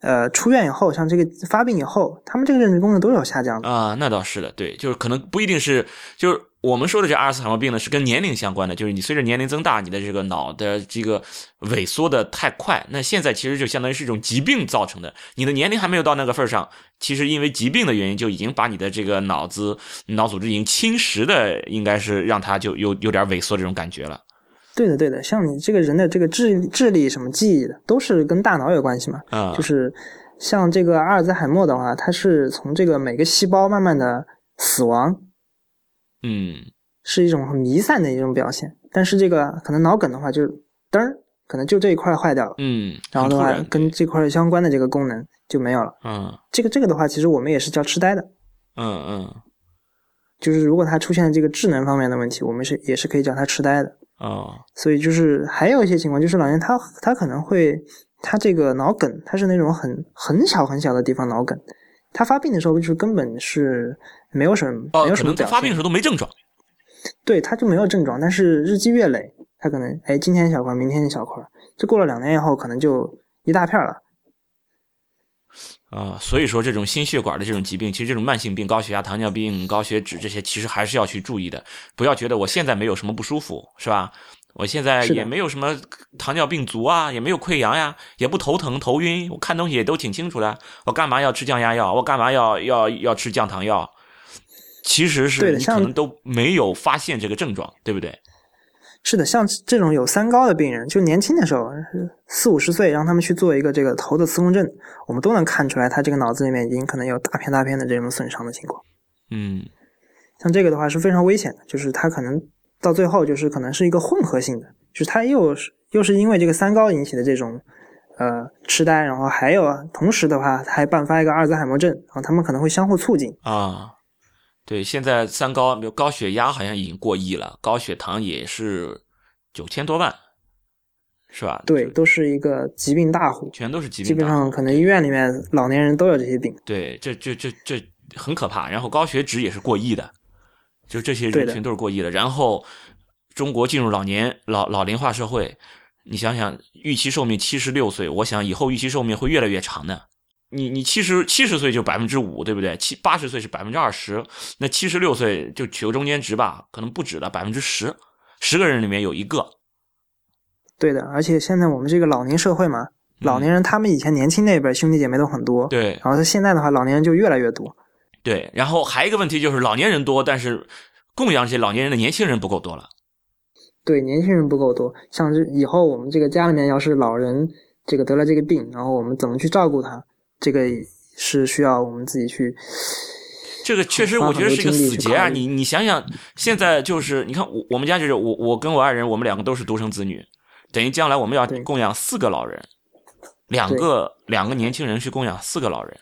呃出院以后，像这个发病以后，他们这个认知功能都有下降的。啊，那倒是的，对，就是可能不一定是，就是我们说的这阿尔茨海默病呢，是跟年龄相关的，就是你随着年龄增大，你的这个脑的这个萎缩的太快，那现在其实就相当于是一种疾病造成的，你的年龄还没有到那个份上，其实因为疾病的原因，就已经把你的这个脑子脑组织已经侵蚀的，应该是让它就有有点萎缩这种感觉了。对的，对的，像你这个人的这个智智力什么记忆的，都是跟大脑有关系嘛。啊、就是像这个阿尔兹海默的话，它是从这个每个细胞慢慢的死亡，嗯是一种很弥散的一种表现。但是这个可能脑梗的话，就是噔儿，可能就这一块坏掉了，嗯，然后的话跟这块相关的这个功能就没有了。嗯这个这个的话，其实我们也是叫痴呆的，嗯嗯就是如果它出现了这个智能方面的问题，我们是也是可以叫它痴呆的。哦所以就是还有一些情况，就是老年他他可能会他这个脑梗，他是那种很很小很小的地方脑梗，他发病的时候就是根本是没有什么、哦，没有什么表现能发病的时候都没症状。对，他就没有症状，但是日积月累，他可能哎今天一小块，明天一小块，这过了两年以后，可能就一大片了。啊、所以说这种心血管的这种疾病，其实这种慢性病，高血压、糖尿病、高血脂这些，其实还是要去注意的。不要觉得我现在没有什么不舒服，是吧？我现在也没有什么糖尿病足啊，也没有溃疡呀，也不头疼头晕，我看东西也都挺清楚的。我干嘛要吃降压药？我干嘛要要要吃降糖药？其实是你可能都没有发现这个症状，对不对？是的，像这种有三高的病人，就年轻的时候四五十岁，让他们去做一个这个头的磁共振，我们都能看出来，他这个脑子里面已经可能有大片大片的这种损伤的情况。嗯像这个的话是非常危险的，就是他可能到最后就是可能是一个混合性的，就是他又是又是因为这个三高引起的这种呃痴呆，然后还有啊同时的话它还伴发一个阿尔兹海默症，然后他们可能会相互促进。啊，对，现在三高，比如高血压好像已经过亿了，高血糖也是九千多万，是吧？对，都是一个疾病大户，全都是疾病大户。本上可能医院里面老年人都有这些病。对，这这这这很可怕。然后高血脂也是过亿的，就这些人群都是过亿的。然后中国进入老年老老龄化社会，你想想，预期寿命七十六岁，我想以后预期寿命会越来越长的。你你七十七十岁就百分之五，对不对？七八十岁是百分之二十，那七十六岁就取个中间值吧，可能不止了，百分之十，十个人里面有一个。对的，而且现在我们这个老年社会嘛，老年人他们以前年轻那辈兄弟姐妹都很多，对然后他现在的话，老年人就越来越多。对，然后还有一个问题就是老年人多，但是供养这些老年人的年轻人不够多了。对，年轻人不够多，像是以后我们这个家里面要是老人这个得了这个病，然后我们怎么去照顾他，这个是需要我们自己去。这个确实，我觉得是一个死结啊！你你想想，现在就是你看我我们家就是我我跟我爱人，我们两个都是独生子女，等于将来我们要供养四个老人，两个两个年轻人去供养四个老人。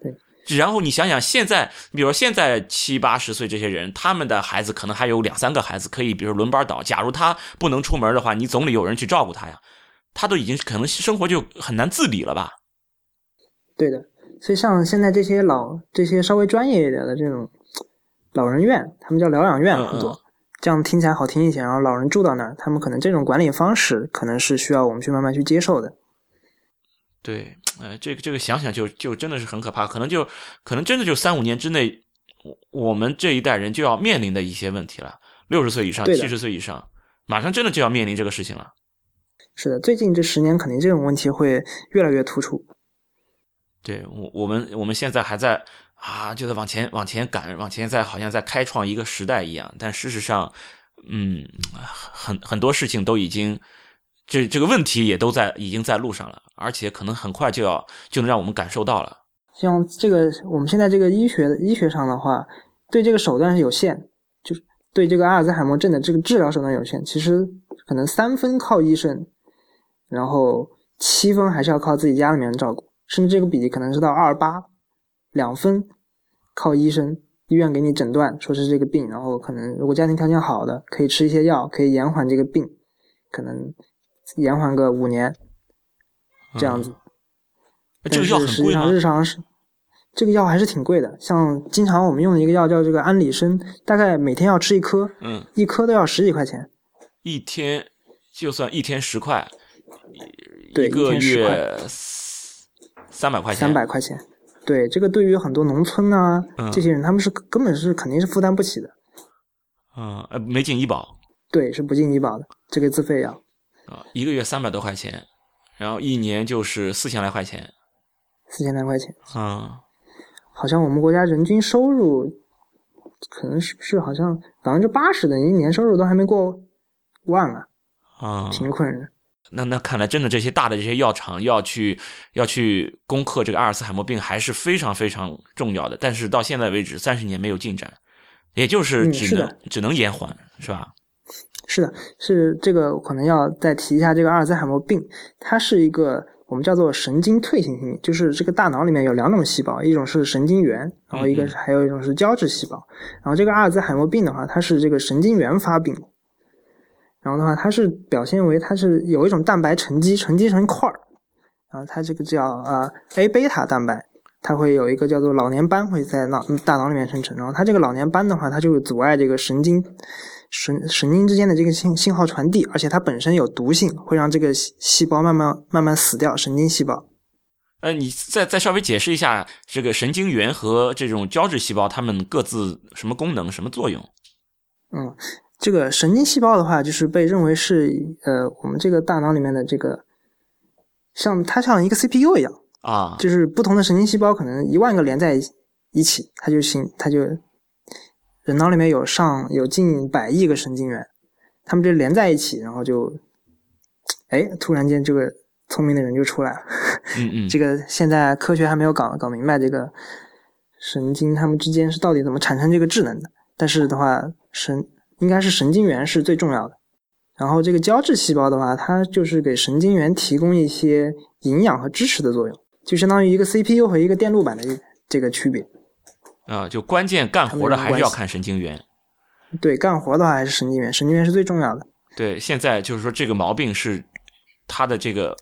对。然后你想想，现在比如说现在七八十岁这些人，他们的孩子可能还有两三个孩子可以，比如轮班倒。假如他不能出门的话，你总得有人去照顾他呀。他都已经可能生活就很难自理了吧？对的，所以像现在这些老这些稍微专业一点的这种老人院，他们叫疗养院嗯很多，嗯这样听起来好听一些。然后老人住到那儿，他们可能这种管理方式可能是需要我们去慢慢去接受的。对，呃，这个这个想想就就真的是很可怕，可能就可能真的就三五年之内，我我们这一代人就要面临的一些问题了。六十岁以上，七十岁以上，马上真的就要面临这个事情了。是的，最近这十年肯定这种问题会越来越突出。对我我们我们现在还在啊，就在往前往前赶，往前在好像在开创一个时代一样，但事实上，嗯，很很多事情都已经。这这个问题也都在已经在路上了，而且可能很快就要就能让我们感受到了。像这个我们现在这个医学医学上的话，对这个手段是有限，就是对这个阿尔兹海默症的这个治疗手段有限。其实可能三分靠医生，然后七分还是要靠自己家里面人照顾，甚至这个比例可能是到二八，两分靠医生，医院给你诊断说是这个病，然后可能如果家庭条件好的，可以吃一些药，可以延缓这个病，可能延缓个五年这样子。这个药但是实际上很贵吗？日常是这个药还是挺贵的。像经常我们用的一个药叫这个安理生，大概每天要吃一颗，嗯，一颗都要十几块钱。一天就算一天十块，对，一个月三百块钱，三百块钱。对，这个对于很多农村啊、嗯这些人，他们是根本是肯定是负担不起的。嗯，呃，没进医保对，是不进医保的，这个自费药。啊，一个月三百多块钱，然后一年就是四千来块钱，四千来块钱，嗯，好像我们国家人均收入可能是不是好像百分之八十的人一年收入都还没过万啊，啊、贫困人。那那看来真的这些大的这些药厂要去要去攻克这个阿尔茨海默病还是非常非常重要的，但是到现在为止三十年没有进展，也就是只能、只能延缓，是吧？*sniffs* 是的，是这个可能要再提一下这个阿尔茨海默病，它是一个我们叫做神经退行性病，就是这个大脑里面有两种细胞，一种是神经元，然后一个是还有一种是胶质细胞。然后这个阿尔兹海默病的话，它是这个神经元发病，然后的话它是表现为它是有一种蛋白沉积，沉积成块儿，然后它这个叫啊 A 贝塔蛋白。它会有一个叫做老年斑会在脑大脑里面生成，然后它这个老年斑的话，它就会阻碍这个神经神神经之间的这个信信号传递，而且它本身有毒性，会让这个细细胞慢慢慢慢死掉，神经细胞。呃，你再再稍微解释一下这个神经元和这种胶质细胞它们各自什么功能、什么作用？嗯，这个神经细胞的话，就是被认为是呃我们这个大脑里面的这个，像它像一个 CPU 一样，啊，就是不同的神经细胞可能一万个连在一起，它就行它就人脑里面有上有近百亿个神经元，它们就连在一起，然后就哎突然间这个聪明的人就出来了。嗯嗯，这个现在科学还没有搞搞明白这个神经它们之间是到底怎么产生这个智能的。但是的话，神应该是神经元是最重要的。然后这个胶质细胞的话，它就是给神经元提供一些营养和支持的作用，就相当于一个 CPU 和一个电路板的这这个区别。啊，就关键干活的还是要看神经元。对，干活的话还是神经元，神经元是最重要的。对，现在就是说这个毛病是它的这个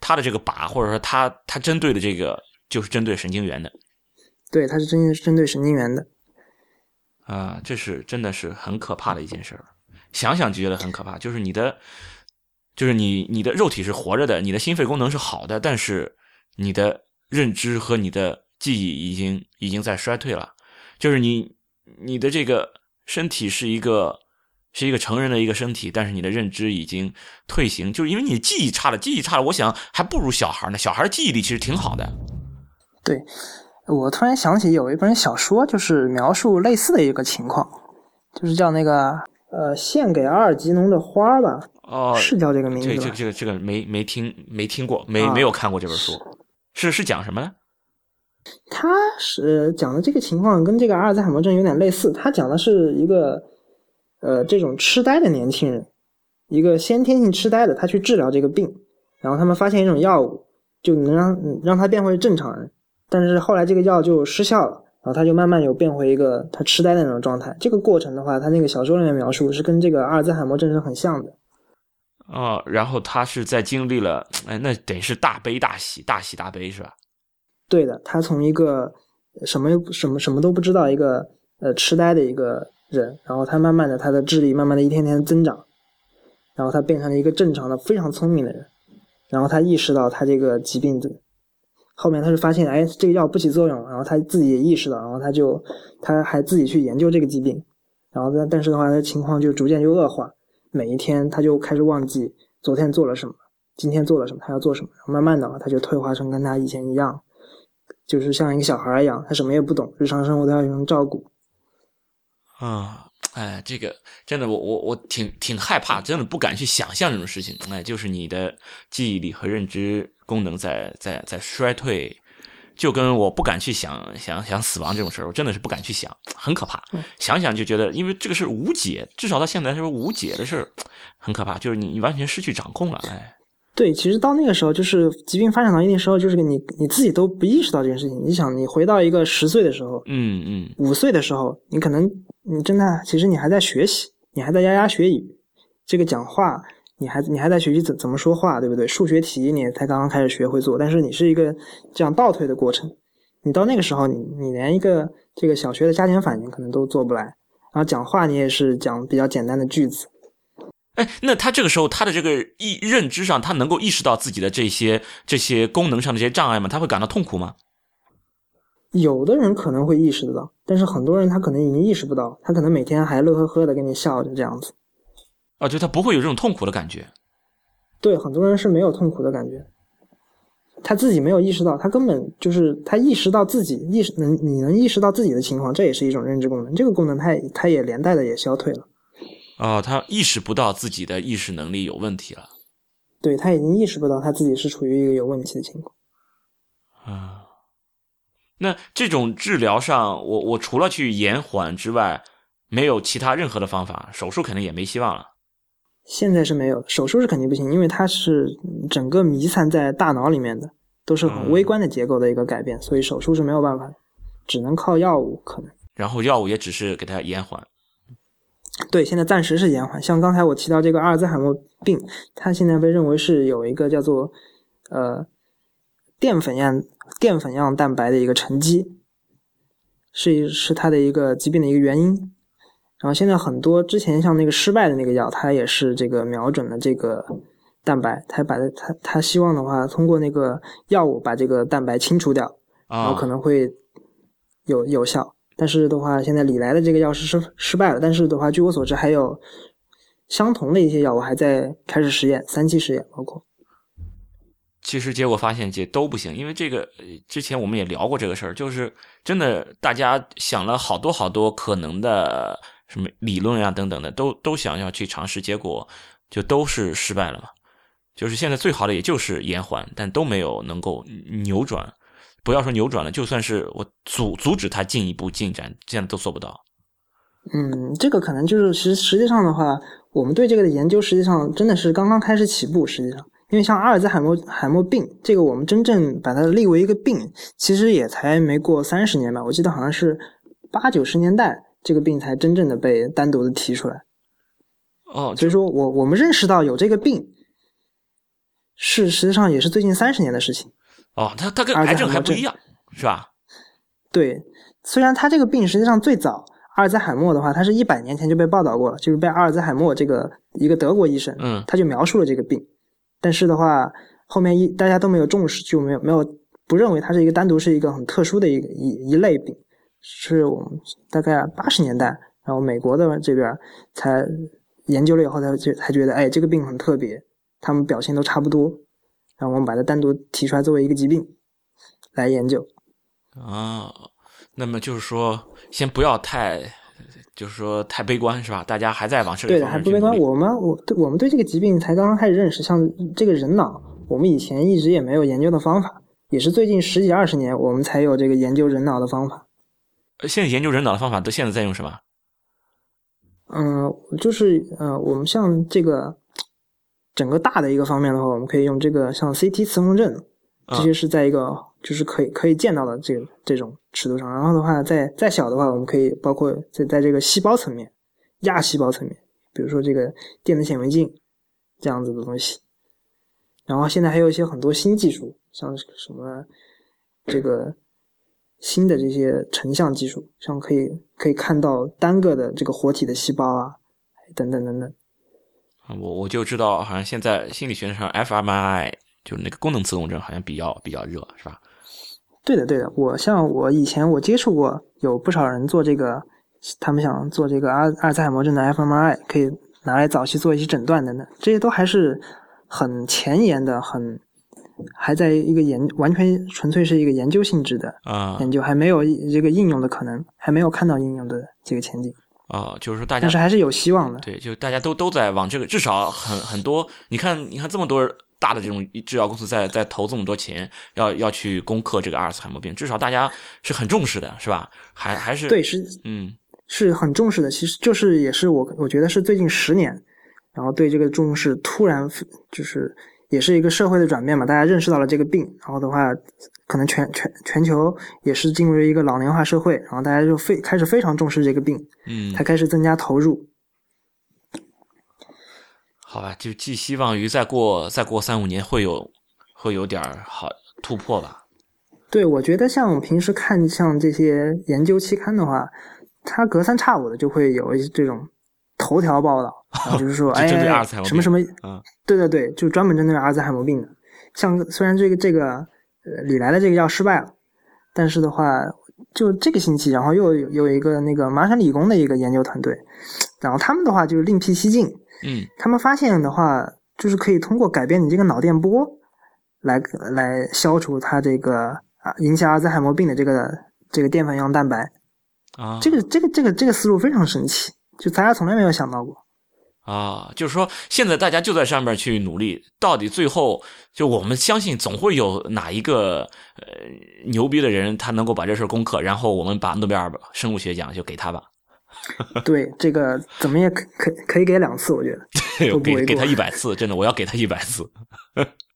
它的这个靶，或者说它它针对的这个就是针对神经元的对，它是针针对神经元的。啊，这是真的是很可怕的一件事儿。想想就觉得很可怕，就是你的，就是你你的肉体是活着的，你的心肺功能是好的，但是你的认知和你的记忆已经已经在衰退了。就是你你的这个身体是一个是一个成人的一个身体，但是你的认知已经退行，就是因为你记忆差了，记忆差了，我想还不如小孩呢。小孩记忆力其实挺好的。对，我突然想起有一本小说，就是描述类似的一个情况，就是叫那个呃，献给阿尔吉农的花吧，哦，是叫这个名这字吧？这个这个这个没没听没听过，没啊没有看过这本书，是是讲什么呢？他是讲的这个情况跟这个阿尔兹海默症有点类似，他讲的是一个呃这种痴呆的年轻人，一个先天性痴呆的，他去治疗这个病，然后他们发现一种药物就能让嗯让他变回正常人，但是后来这个药就失效了，然后他就慢慢有变回一个他痴呆的那种状态。这个过程的话，他那个小说里面描述是跟这个阿尔兹海默症是很像的。哦，然后他是在经历了，哎，那得是大悲大喜，大喜大悲是吧？对的，他从一个什么什么什么都不知道一个呃痴呆的一个人，然后他慢慢的他的智力慢慢的一天天增长，然后他变成了一个正常的非常聪明的人，然后他意识到他这个疾病的后面他就发现哎这个药不起作用，然后他自己也意识到，然后他就他还自己去研究这个疾病，然后但但是的话他情况就逐渐就恶化，每一天他就开始忘记昨天做了什么，今天做了什么，他要做什么，慢慢的话他就退化成跟他以前一样。就是像一个小孩一样，他什么也不懂，日常生活都要有人照顾。啊、哎，这个真的，我我我挺挺害怕，真的不敢去想象这种事情。哎，就是你的记忆力和认知功能在在在衰退，就跟我不敢去想想想死亡这种事儿，我真的是不敢去想，很可怕。想想就觉得，因为这个是无解，至少到现在来说无解的事儿，很可怕。就是你你完全失去掌控了，哎，对，其实到那个时候，就是疾病发展到一定时候，就是你你自己都不意识到这件事情。你想，你回到一个十岁的时候，嗯嗯，五岁的时候，你可能你真的其实你还在学习，你还在牙牙学语，这个讲话，你还你还在学习怎怎么说话，对不对？数学题你也才刚刚开始学会做，但是你是一个这样倒退的过程。你到那个时候，你你连一个这个小学的加减反应可能都做不来，然后讲话你也是讲比较简单的句子。哎，那他这个时候他的这个意认知上，他能够意识到自己的这些这些功能上的这些障碍吗？他会感到痛苦吗？有的人可能会意识得到，但是很多人他可能已经意识不到，他可能每天还乐呵呵的跟你笑着这样子。啊，就他不会有这种痛苦的感觉。对，很多人是没有痛苦的感觉，他自己没有意识到，他根本就是他意识到自己意识能你能意识到自己的情况，这也是一种认知功能，这个功能它它也连带的也消退了。哦，他意识不到自己的意识能力有问题了。对他已经意识不到他自己是处于一个有问题的情况。啊，那这种治疗上，我我除了去延缓之外，没有其他任何的方法，手术肯定也没希望了。现在是没有，手术是肯定不行，因为它是整个弥散在大脑里面的，都是很微观的结构的一个改变，所以手术是没有办法的，只能靠药物可能。然后药物也只是给它延缓。对，现在暂时是延缓。像刚才我提到这个阿尔兹海默病，它现在被认为是有一个叫做呃淀粉样淀粉样蛋白的一个沉积，是是它的一个疾病的一个原因。然后现在很多之前像那个失败的那个药，它也是这个瞄准了这个蛋白，它把它它希望的话通过那个药物把这个蛋白清除掉，然后可能会有有效。但是的话，现在李来的这个药是失失败了。但是的话，据我所知，还有相同的一些药物还在开始实验，三期实验包括。其实结果发现这都不行，因为这个之前我们也聊过这个事儿，就是真的大家想了好多好多可能的什么理论呀等等的，都都想要去尝试，结果就都是失败了嘛。就是现在最好的也就是延缓，但都没有能够扭转。不要说扭转了，就算是我阻阻止它进一步进展，这样都做不到。嗯，这个可能就是实实际上的话，我们对这个的研究实际上真的是刚刚开始起步。实际上，因为像阿尔兹海默海默病这个，我们真正把它立为一个病，其实也才没过三十年吧。我记得好像是八九十年代，这个病才真正的被单独的提出来。哦，所以说我我们认识到有这个病，是实际上也是最近三十年的事情。哦，它它跟癌症还不一样，是吧？对，虽然它这个病实际上最早阿尔兹海默的话，它是一百年前就被报道过了，就是被阿尔兹海默这个一个德国医生，嗯，他就描述了这个病，但是的话，后面一大家都没有重视，就没有没有不认为它是一个单独是一个很特殊的一个一一类病，是我们大概八十年代，然后美国的这边才研究了以后，才就才觉得，哎，这个病很特别，他们表现都差不多。然后我们把它单独提出来作为一个疾病来研究啊。那么就是说，先不要太，就是说太悲观，是吧？大家还在往这对的，还不悲观。我们我我们对这个疾病才刚刚开始认识，像这个人脑，我们以前一直也没有研究的方法，也是最近十几二十年我们才有这个研究人脑的方法。现在研究人脑的方法都现在在用什么？嗯，就是呃，我们像这个。整个大的一个方面的话，我们可以用这个像 CT 磁共振，这些是在一个就是可以可以见到的这个这种尺度上。然后的话，再再小的话，我们可以包括在在这个细胞层面、亚细胞层面，比如说这个电子显微镜这样子的东西。然后现在还有一些很多新技术，像什么这个新的这些成像技术，像可以可以看到单个的这个活体的细胞啊，等等等等。我我就知道，好像现在心理学上 fMRI 就是那个功能磁共振，好像比较比较热，是吧？对的，对的。我像我以前我接触过，有不少人做这个，他们想做这个阿阿尔茨海默症的 fMRI，可以拿来早期做一些诊断等等。这些都还是很前沿的，很还在一个研完全纯粹是一个研究性质的啊研究，还没有这个应用的可能，还没有看到应用的这个前景。啊，就是说大家，但是还是有希望的。对，就大家都都在往这个，至少很很多。你看，你看这么多大的这种制药公司在在投这么多钱，要要去攻克这个阿尔茨海默病，至少大家是很重视的，是吧？还还是对，是嗯，是很重视的。其实就是也是我我觉得是最近十年，然后对这个重视突然就是也是一个社会的转变嘛，大家认识到了这个病，然后的话。可能全全全球也是进入了一个老龄化社会，然后大家就非开始非常重视这个病，嗯，才开始增加投入。好吧，就寄希望于再过再过三五年会有会有点好突破吧。对，我觉得像我平时看像这些研究期刊的话，它隔三差五的就会有一这种头条报道，*laughs* 就是说，哎，什么什么，啊，对对对，就专门针对阿兹海默病的。像虽然这个这个呃李来的这个药失败了，但是的话，就这个星期，然后又有有一个那个麻省理工的一个研究团队，然后他们的话就是另辟蹊径，嗯，他们发现的话，就是可以通过改变你这个脑电波，来来消除它这个。啊，引起阿兹海默病的这个这个淀粉样蛋白。啊，这个这个这个这个思路非常神奇，就大家从来没有想到过啊。就是说，现在大家就在上面去努力，到底最后就我们相信总会有哪一个呃牛逼的人，他能够把这事攻克，然后我们把诺贝尔生物学奖就给他吧。*laughs* 对，这个怎么也可可可以给两次，我觉得 *laughs* 给给他一百次，真的，我要给他一百次。*laughs*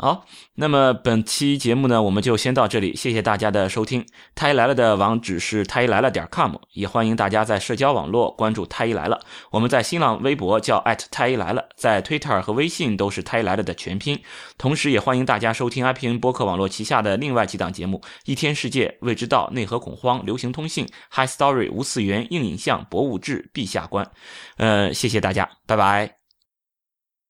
好，那么本期节目呢，我们就先到这里，谢谢大家的收听。太医来了的网址是太医来了点 com，也欢迎大家在社交网络关注太医来了。我们在新浪微博叫太医来了，在 Twitter 和微信都是太医来了的全拼。同时，也欢迎大家收听 IPN 播客网络旗下的另外几档节目：一天世界、未知道、内核恐慌、流行通信、High Story、无次元、硬影像、博物志、陛下观。呃，谢谢大家，拜拜。